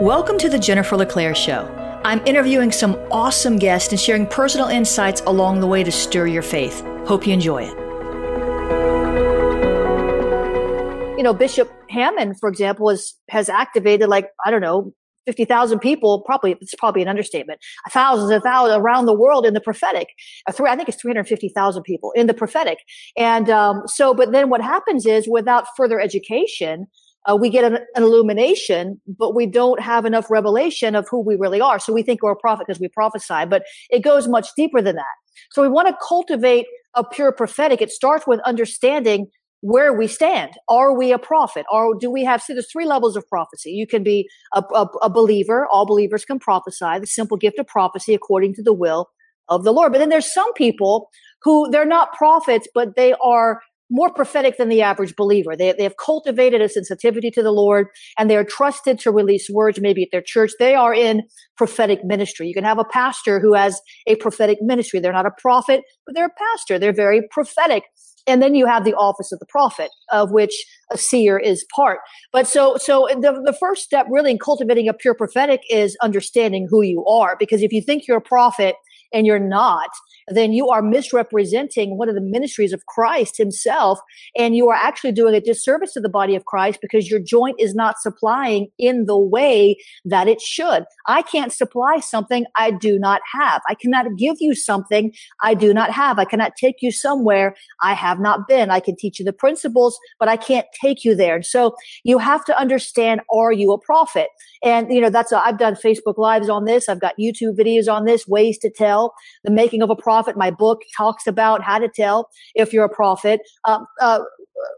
Welcome to the Jennifer LeClaire Show. I'm interviewing some awesome guests and sharing personal insights along the way to stir your faith. Hope you enjoy it. You know, Bishop Hamon, for example, has has activated like I don't know, fifty thousand people. Probably it's probably an understatement. Thousands and thousands around the world in the prophetic. I think it's three hundred fifty thousand people in the prophetic. And um, so, but then what happens is, without further education, uh, we get an, an, illumination, but we don't have enough revelation of who we really are. So we think we're a prophet because we prophesy, but it goes much deeper than that. So we want to cultivate a pure prophetic. It starts with understanding where we stand. Are we a prophet? Or do we have, see, there's three levels of prophecy. You can be a, a, a believer. All believers can prophesy, the simple gift of prophecy according to the will of the Lord. But then there's some people who they're not prophets, but they are more prophetic than the average believer. They, they have cultivated a sensitivity to the Lord and they are trusted to release words maybe at their church. They are in prophetic ministry. You can have a pastor who has a prophetic ministry. They're not a prophet, but they're a pastor. They're very prophetic. And then you have the office of the prophet, of which a seer is part. But so, so the, the first step really in cultivating a pure prophetic is understanding who you are. Because if you think you're a prophet and you're not, then you are misrepresenting one of the ministries of Christ himself. And you are actually doing a disservice to the body of Christ because your joint is not supplying in the way that it should. I can't supply something I do not have. I cannot give you something I do not have. I cannot take you somewhere I have not been. I can teach you the principles, but I can't take you there. And so you have to understand, are you a prophet? And, you know, that's, i I've done Facebook lives on this. I've got YouTube videos on this, ways to tell the making of a prophet. My book talks about how to tell if you're a prophet. Uh, uh,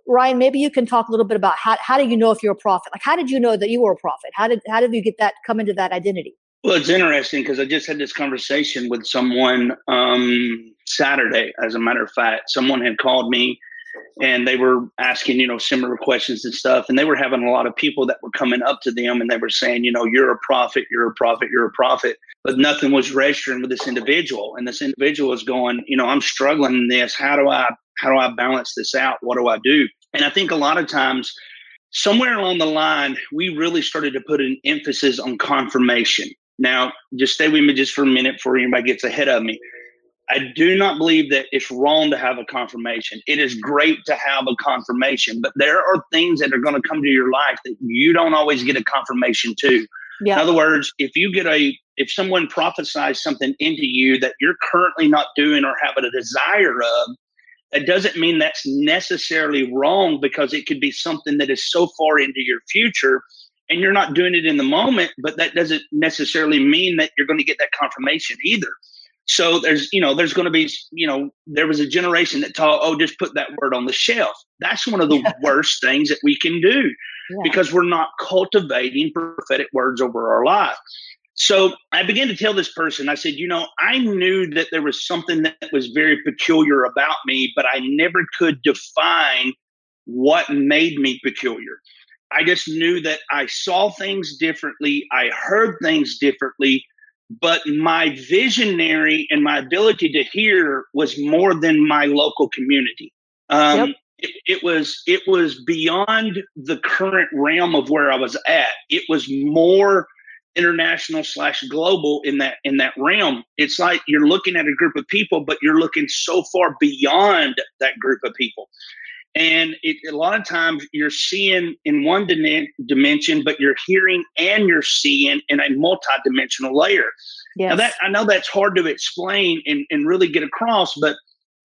Ryan, maybe you can talk a little bit about how, how do you know if you're a prophet? Like, how did you know that you were a prophet? How did, how did you get that, come into that identity? Well, it's interesting because I just had this conversation with someone um, Saturday. As a matter of fact, someone had called me and they were asking, you know, similar questions and stuff. And they were having a lot of people that were coming up to them and they were saying, you know, you're a prophet, you're a prophet, you're a prophet. But nothing was registering with this individual. And this individual was going, you know, I'm struggling in this. How do I how do I balance this out? What do I do? And I think a lot of times somewhere along the line, we really started to put an emphasis on confirmation. Now, just stay with me just for a minute before anybody gets ahead of me. I do not believe that it's wrong to have a confirmation. It is great to have a confirmation, but there are things that are going to come to your life that you don't always get a confirmation to. Yeah. In other words, if you get a if someone prophesies something into you that you're currently not doing or have a desire of, that doesn't mean that's necessarily wrong because it could be something that is so far into your future and you're not doing it in the moment, but that doesn't necessarily mean that you're going to get that confirmation either. So there's, you know, there's going to be, you know, there was a generation that taught, oh, just put that word on the shelf. That's one of the yeah. worst things that we can do yeah. because we're not cultivating prophetic words over our life. So I began to tell this person, I said, you know, I knew that there was something that was very peculiar about me, but I never could define what made me peculiar. I just knew that I saw things differently, I heard things differently, but my visionary and my ability to hear was more than my local community. Um, yep. it, it was it was beyond the current realm of where I was at. It was more international slash global in that in that realm. It's like you're looking at a group of people, but you're looking so far beyond that group of people. And it, a lot of times you're seeing in one dimension, but you're hearing and you're seeing in a multi-dimensional layer. Yes. Now that I know that's hard to explain and, and really get across, but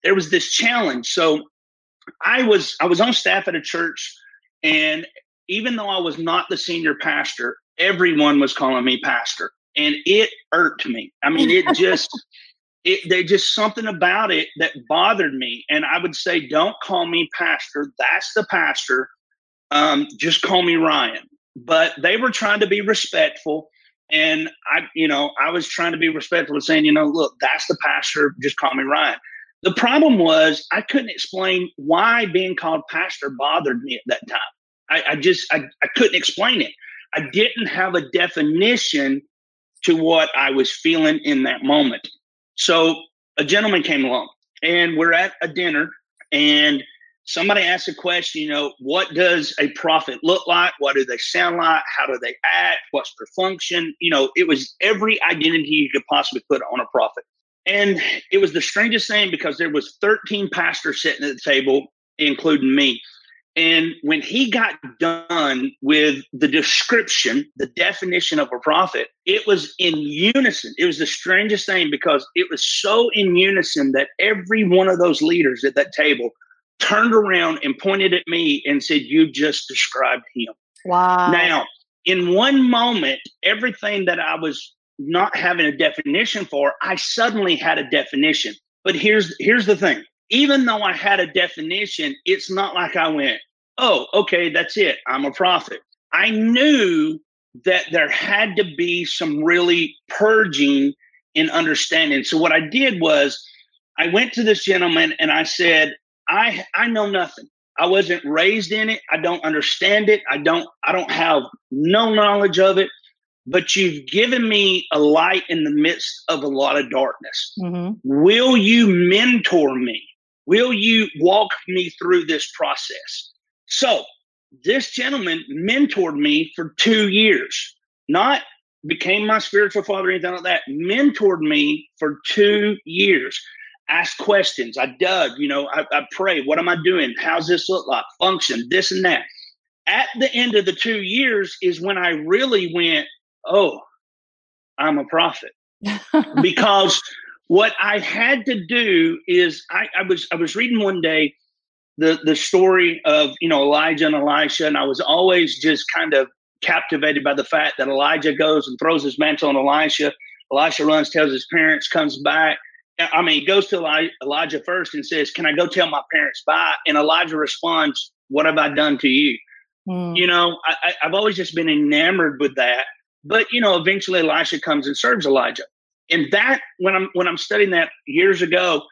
there was this challenge. So I was I was on staff at a church, and even though I was not the senior pastor, everyone was calling me pastor, and it irked me. I mean, it just it there's just something about it that bothered me, and I would say, "Don't call me pastor. That's the pastor. Um, just call me Ryan." But they were trying to be respectful. And I, you know, I was trying to be respectful and saying, you know, look, that's the pastor. Just call me Ryan. The problem was I couldn't explain why being called pastor bothered me at that time. I, I just I, I couldn't explain it. I didn't have a definition to what I was feeling in that moment. So a gentleman came along and we're at a dinner and somebody asked a question, you know, what does a prophet look like? What do they sound like? How do they act? What's their function? You know, it was every identity you could possibly put on a prophet. And it was the strangest thing because there was 13 pastors sitting at the table, including me. And when he got done with the description, the definition of a prophet, it was in unison. It was the strangest thing because it was so in unison that every one of those leaders at that table turned around and pointed at me and said, You just described him. Wow. Now, in one moment, everything that I was not having a definition for, I suddenly had a definition. But here's here's the thing. Even though I had a definition, it's not like I went, "Oh, okay, that's it. I'm a prophet." I knew that there had to be some really purging in understanding. So what I did was I went to this gentleman and I said, "I I know nothing. I wasn't raised in it. I don't understand it. I don't I don't have no knowledge of it but you've given me a light in the midst of a lot of darkness. Mm-hmm. Will you mentor me? Will you walk me through this process? So, this gentleman mentored me for two years, not became my spiritual father or anything like that, mentored me for two years. Asked questions. I dug, you know, I, I prayed. What am I doing? How's this look like? Function, this and that. At the end of the two years is when I really went, oh, I'm a prophet. because what I had to do is I, I, was I was reading one day the the story of you know Elijah and Elisha, and I was always just kind of captivated by the fact that Elijah goes and throws his mantle on Elisha. Elisha runs, tells his parents, comes back. I mean, he goes to Elijah first and says, "Can I go tell my parents bye?" And Elijah responds, "What have I done to you?" Mm. You know, I, I've always just been enamored with that but you know, eventually Elisha comes and serves Elijah. And that when I'm when I'm studying that years ago,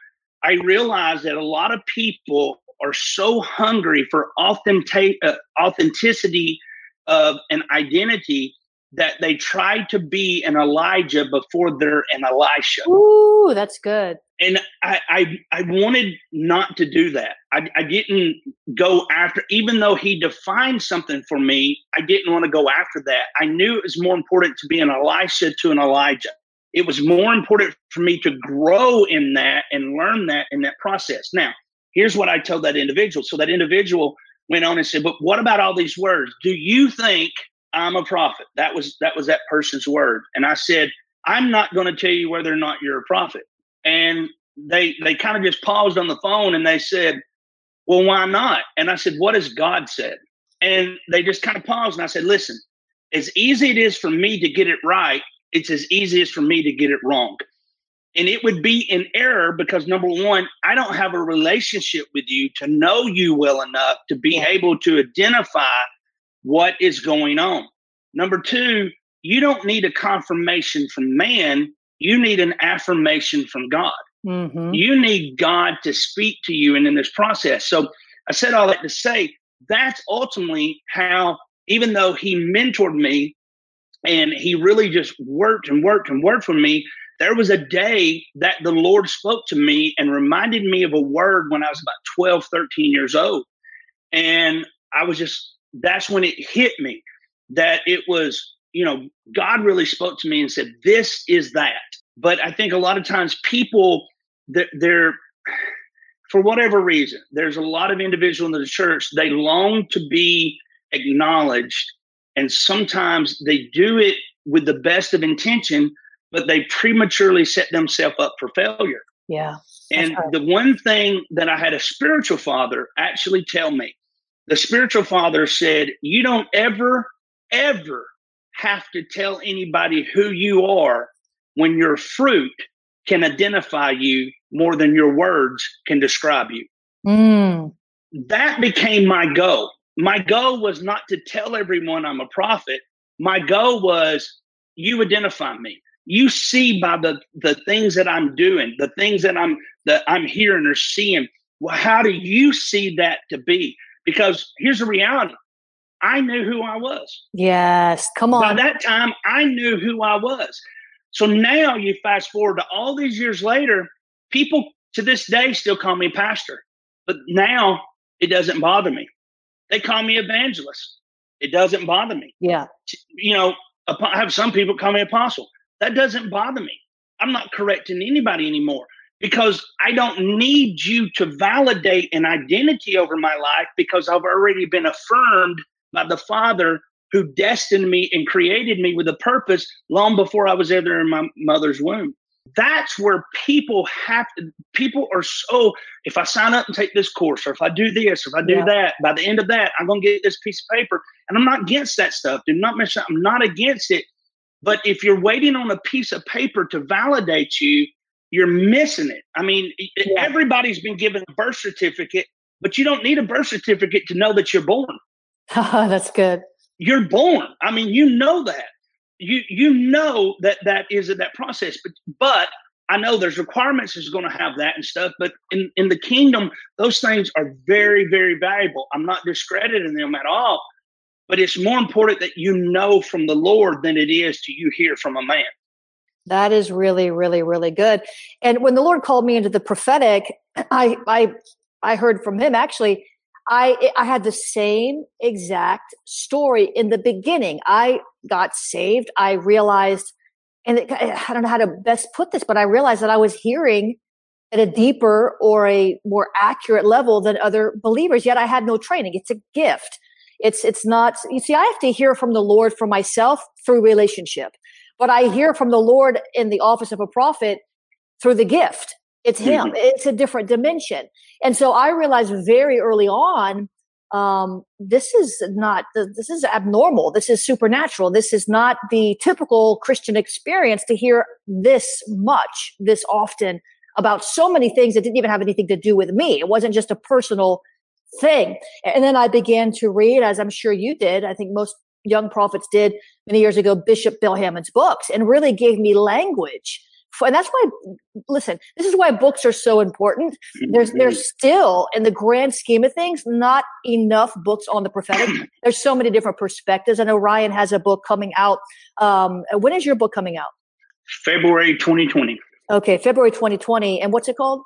I realized that a lot of people are so hungry for authentic, uh, authenticity of an identity that they try to be an Elijah before they're an Elisha. Ooh, that's good. And I, I, I wanted not to do that. I, I didn't go after, even though he defined something for me, I didn't want to go after that. I knew it was more important to be an Elisha to an Elijah. It was more important for me to grow in that and learn that in that process. Now, here's what I told that individual. So that individual went on and said, But what about all these words? Do you think I'm a prophet. That was that was that person's word. And I said, I'm not going to tell you whether or not you're a prophet. And they they kind of just paused on the phone and they said, Well, why not? And I said, What has God said? And they just kind of paused and I said, Listen, as easy it is for me to get it right, it's as easy as for me to get it wrong. And it would be an error because number one, I don't have a relationship with you to know you well enough to be able to identify what is going on. Number two, you don't need a confirmation from man, you need an affirmation from God. Mm-hmm. You need God to speak to you and in this process. So I said all that to say that's ultimately how, even though he mentored me and he really just worked and worked and worked with me, there was a day that the Lord spoke to me and reminded me of a word when I was about 12, 13 years old. And I was just, that's when it hit me that it was, you know, God really spoke to me and said, this is that. But I think a lot of times people, they're, they're for whatever reason, there's a lot of individuals in the church, they long to be acknowledged. And sometimes they do it with the best of intention, but they prematurely set themselves up for failure. Yeah. And right. the one thing that I had a spiritual father actually tell me, the spiritual father said, You don't ever, ever have to tell anybody who you are when your fruit can identify you more than your words can describe you. Mm. That became my goal. My goal was not to tell everyone I'm a prophet. My goal was you identify me. You see by the the things that I'm doing, the things that I'm that I'm hearing or seeing. Well, how do you see that to be? Because here's the reality. I knew who I was. Yes, come on. By that time, I knew who I was. So now you fast forward to all these years later, people to this day still call me pastor, but now it doesn't bother me. They call me evangelist. It doesn't bother me. Yeah. You know, I have some people call me apostle. That doesn't bother me. I'm not correcting anybody anymore because I don't need you to validate an identity over my life because I've already been affirmed by the Father who destined me and created me with a purpose long before I was ever in my mother's womb. That's where people have to, people are so, if I sign up and take this course, or if I do this, or if I do yeah. that, by the end of that, I'm going to get this piece of paper. And I'm not against that stuff. Do not mention, I'm not against it. But if you're waiting on a piece of paper to validate you, you're missing it. I mean, yeah. everybody's been given a birth certificate, but you don't need a birth certificate to know that you're born. That's good you're born. I mean, you know that. You you know that that is that process. But but I know there's requirements is going to have that and stuff. But in in the kingdom, those things are very very valuable. I'm not discrediting them at all. But it's more important that you know from the Lord than it is to you hear from a man. That is really, really, really good. And when the Lord called me into the prophetic, I I I heard from him actually I I had the same exact story in the beginning. I got saved. I realized, and it, I don't know how to best put this, but I realized that I was hearing at a deeper or a more accurate level than other believers. Yet I had no training. It's a gift. It's it's not. You see, I have to hear from the Lord for myself through relationship, but I hear from the Lord in the office of a prophet through the gift. It's him. Mm-hmm. It's a different dimension. And so I realized very early on, um, this is not, this is abnormal. This is supernatural. This is not the typical Christian experience to hear this much, this often about so many things that didn't even have anything to do with me. It wasn't just a personal thing. And then I began to read, as I'm sure you did. I think most young prophets did many years ago, Bishop Bill Hamon's books and really gave me language and that's why listen this is why books are so important. There's there's still in the grand scheme of things not enough books on the prophetic. There's so many different perspectives. I know ryan has a book coming out um, when is your book coming out? February 2020 okay february 2020 and what's it called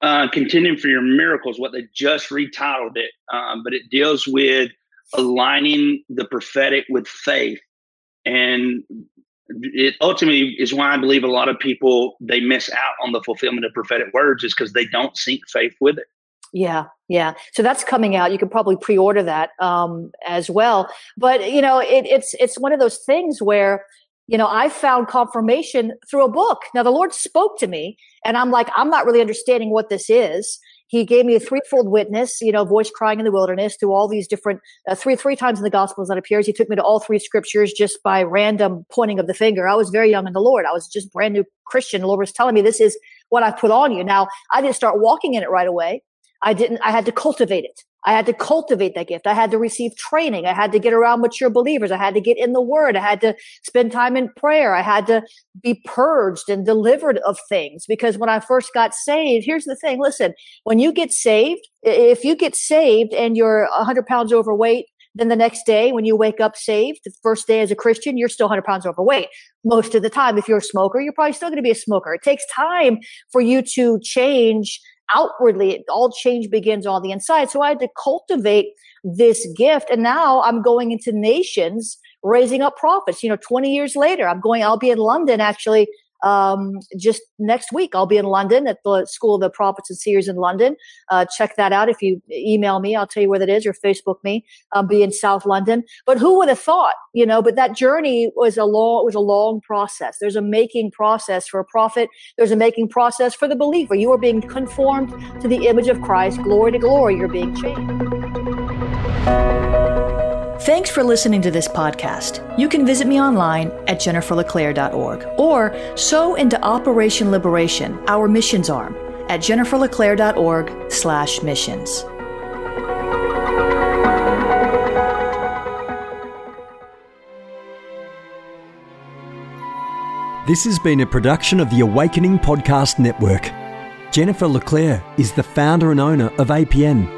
uh, contending for your miracles what they just retitled it um, but it deals with aligning the prophetic with faith and it ultimately is why I believe a lot of people they miss out on the fulfillment of prophetic words is because they don't sync faith with it. Yeah, yeah. So that's coming out. You can probably pre-order that um, as well. But you know, it, it's it's one of those things where you know I found confirmation through a book. Now the Lord spoke to me, and I'm like, I'm not really understanding what this is he gave me a threefold witness, you know, voice crying in the wilderness through all these different, uh, three, three times in the gospels that appears. He took me to all three scriptures just by random pointing of the finger. I was very young in the Lord. I was just brand new Christian. The Lord was telling me this is what I put on you. Now I didn't start walking in it right away. I didn't, I had to cultivate it. I had to cultivate that gift. I had to receive training. I had to get around mature believers. I had to get in the word. I had to spend time in prayer. I had to be purged and delivered of things because when I first got saved, here's the thing. Listen, when you get saved, if you get saved and you're 100 pounds overweight, then the next day when you wake up saved, the first day as a Christian, you're still 100 pounds overweight. Most of the time, if you're a smoker, you're probably still going to be a smoker. It takes time for you to change outwardly, all change begins on the inside. So I had to cultivate this gift. And now I'm going into nations raising up prophets. You know, 20 years later, I'm going, I'll be in London actually um, just next week. I'll be in London at the School of the Prophets and Seers in London. Uh, check that out. If you email me, I'll tell you where that is or Facebook me. I'll be in South London. But who would have thought, you know, but that journey was a long, was a long process. There's a making process for a prophet. There's a making process for the believer. You are being conformed to the image of Christ. Glory to glory. You're being changed. Thanks for listening to this podcast. You can visit me online at jenniferleclaire.org or sow into Operation Liberation, our missions arm, at jenniferleclaire.org slash missions. This has been a production of the Awakening Podcast Network. Jennifer LeClaire is the founder and owner of APN